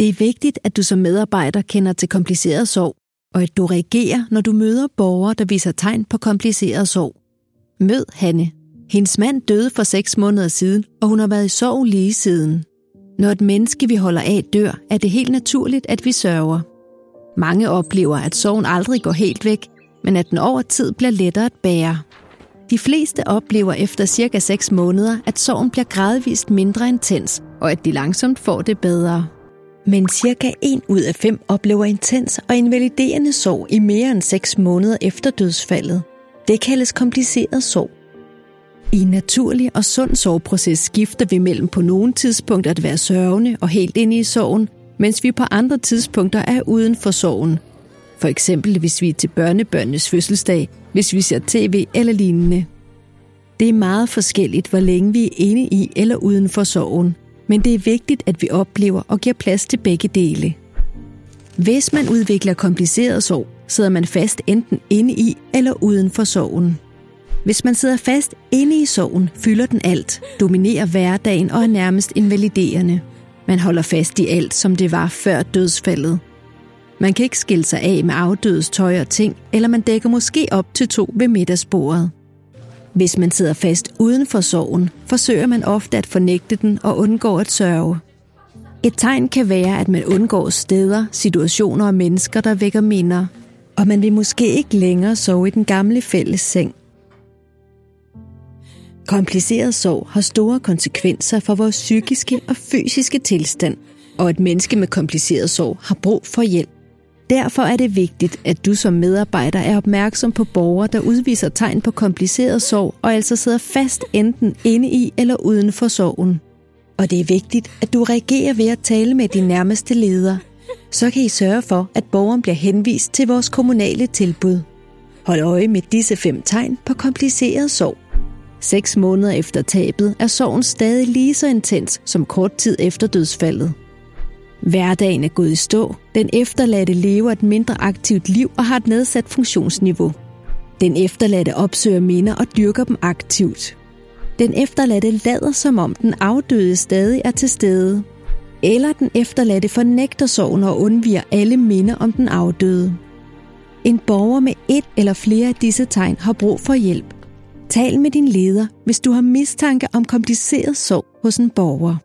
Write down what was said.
Det er vigtigt, at du som medarbejder kender til kompliceret sorg, og at du reagerer, når du møder borgere, der viser tegn på kompliceret sorg. Mød Hanne. Hendes mand døde for seks måneder siden, og hun har været i sorg lige siden. Når et menneske, vi holder af, dør, er det helt naturligt, at vi sørger. Mange oplever, at sorgen aldrig går helt væk, men at den over tid bliver lettere at bære. De fleste oplever efter cirka 6 måneder, at sorgen bliver gradvist mindre intens, og at de langsomt får det bedre. Men cirka 1 ud af 5 oplever intens og invaliderende sorg i mere end 6 måneder efter dødsfaldet. Det kaldes kompliceret sorg. I en naturlig og sund sorgproces skifter vi mellem på nogle tidspunkter at være sørgende og helt inde i sorgen, mens vi på andre tidspunkter er uden for sorgen. For eksempel hvis vi er til børnebørnenes fødselsdag, hvis vi ser tv eller lignende. Det er meget forskelligt, hvor længe vi er inde i eller uden for sorgen, men det er vigtigt, at vi oplever og giver plads til begge dele. Hvis man udvikler kompliceret sorg, sidder man fast enten inde i eller uden for sorgen. Hvis man sidder fast inde i sorgen, fylder den alt, dominerer hverdagen og er nærmest invaliderende. Man holder fast i alt, som det var før dødsfaldet. Man kan ikke skille sig af med afdødes tøj og ting, eller man dækker måske op til to ved middagsbordet. Hvis man sidder fast uden for sorgen, forsøger man ofte at fornægte den og undgår at sørge. Et tegn kan være, at man undgår steder, situationer og mennesker, der vækker minder, og man vil måske ikke længere sove i den gamle fælles seng. Kompliceret sorg har store konsekvenser for vores psykiske og fysiske tilstand, og et menneske med kompliceret sorg har brug for hjælp. Derfor er det vigtigt, at du som medarbejder er opmærksom på borgere, der udviser tegn på kompliceret sorg og altså sidder fast enten inde i eller uden for sorgen. Og det er vigtigt, at du reagerer ved at tale med din nærmeste leder. Så kan I sørge for, at borgeren bliver henvist til vores kommunale tilbud. Hold øje med disse fem tegn på kompliceret sorg. Seks måneder efter tabet er sorgen stadig lige så intens som kort tid efter dødsfaldet. Hverdagen er gået i stå. Den efterladte lever et mindre aktivt liv og har et nedsat funktionsniveau. Den efterladte opsøger minder og dyrker dem aktivt. Den efterladte lader som om den afdøde stadig er til stede. Eller den efterladte fornægter sorgen og undviger alle minder om den afdøde. En borger med et eller flere af disse tegn har brug for hjælp. Tal med din leder, hvis du har mistanke om kompliceret sorg hos en borger.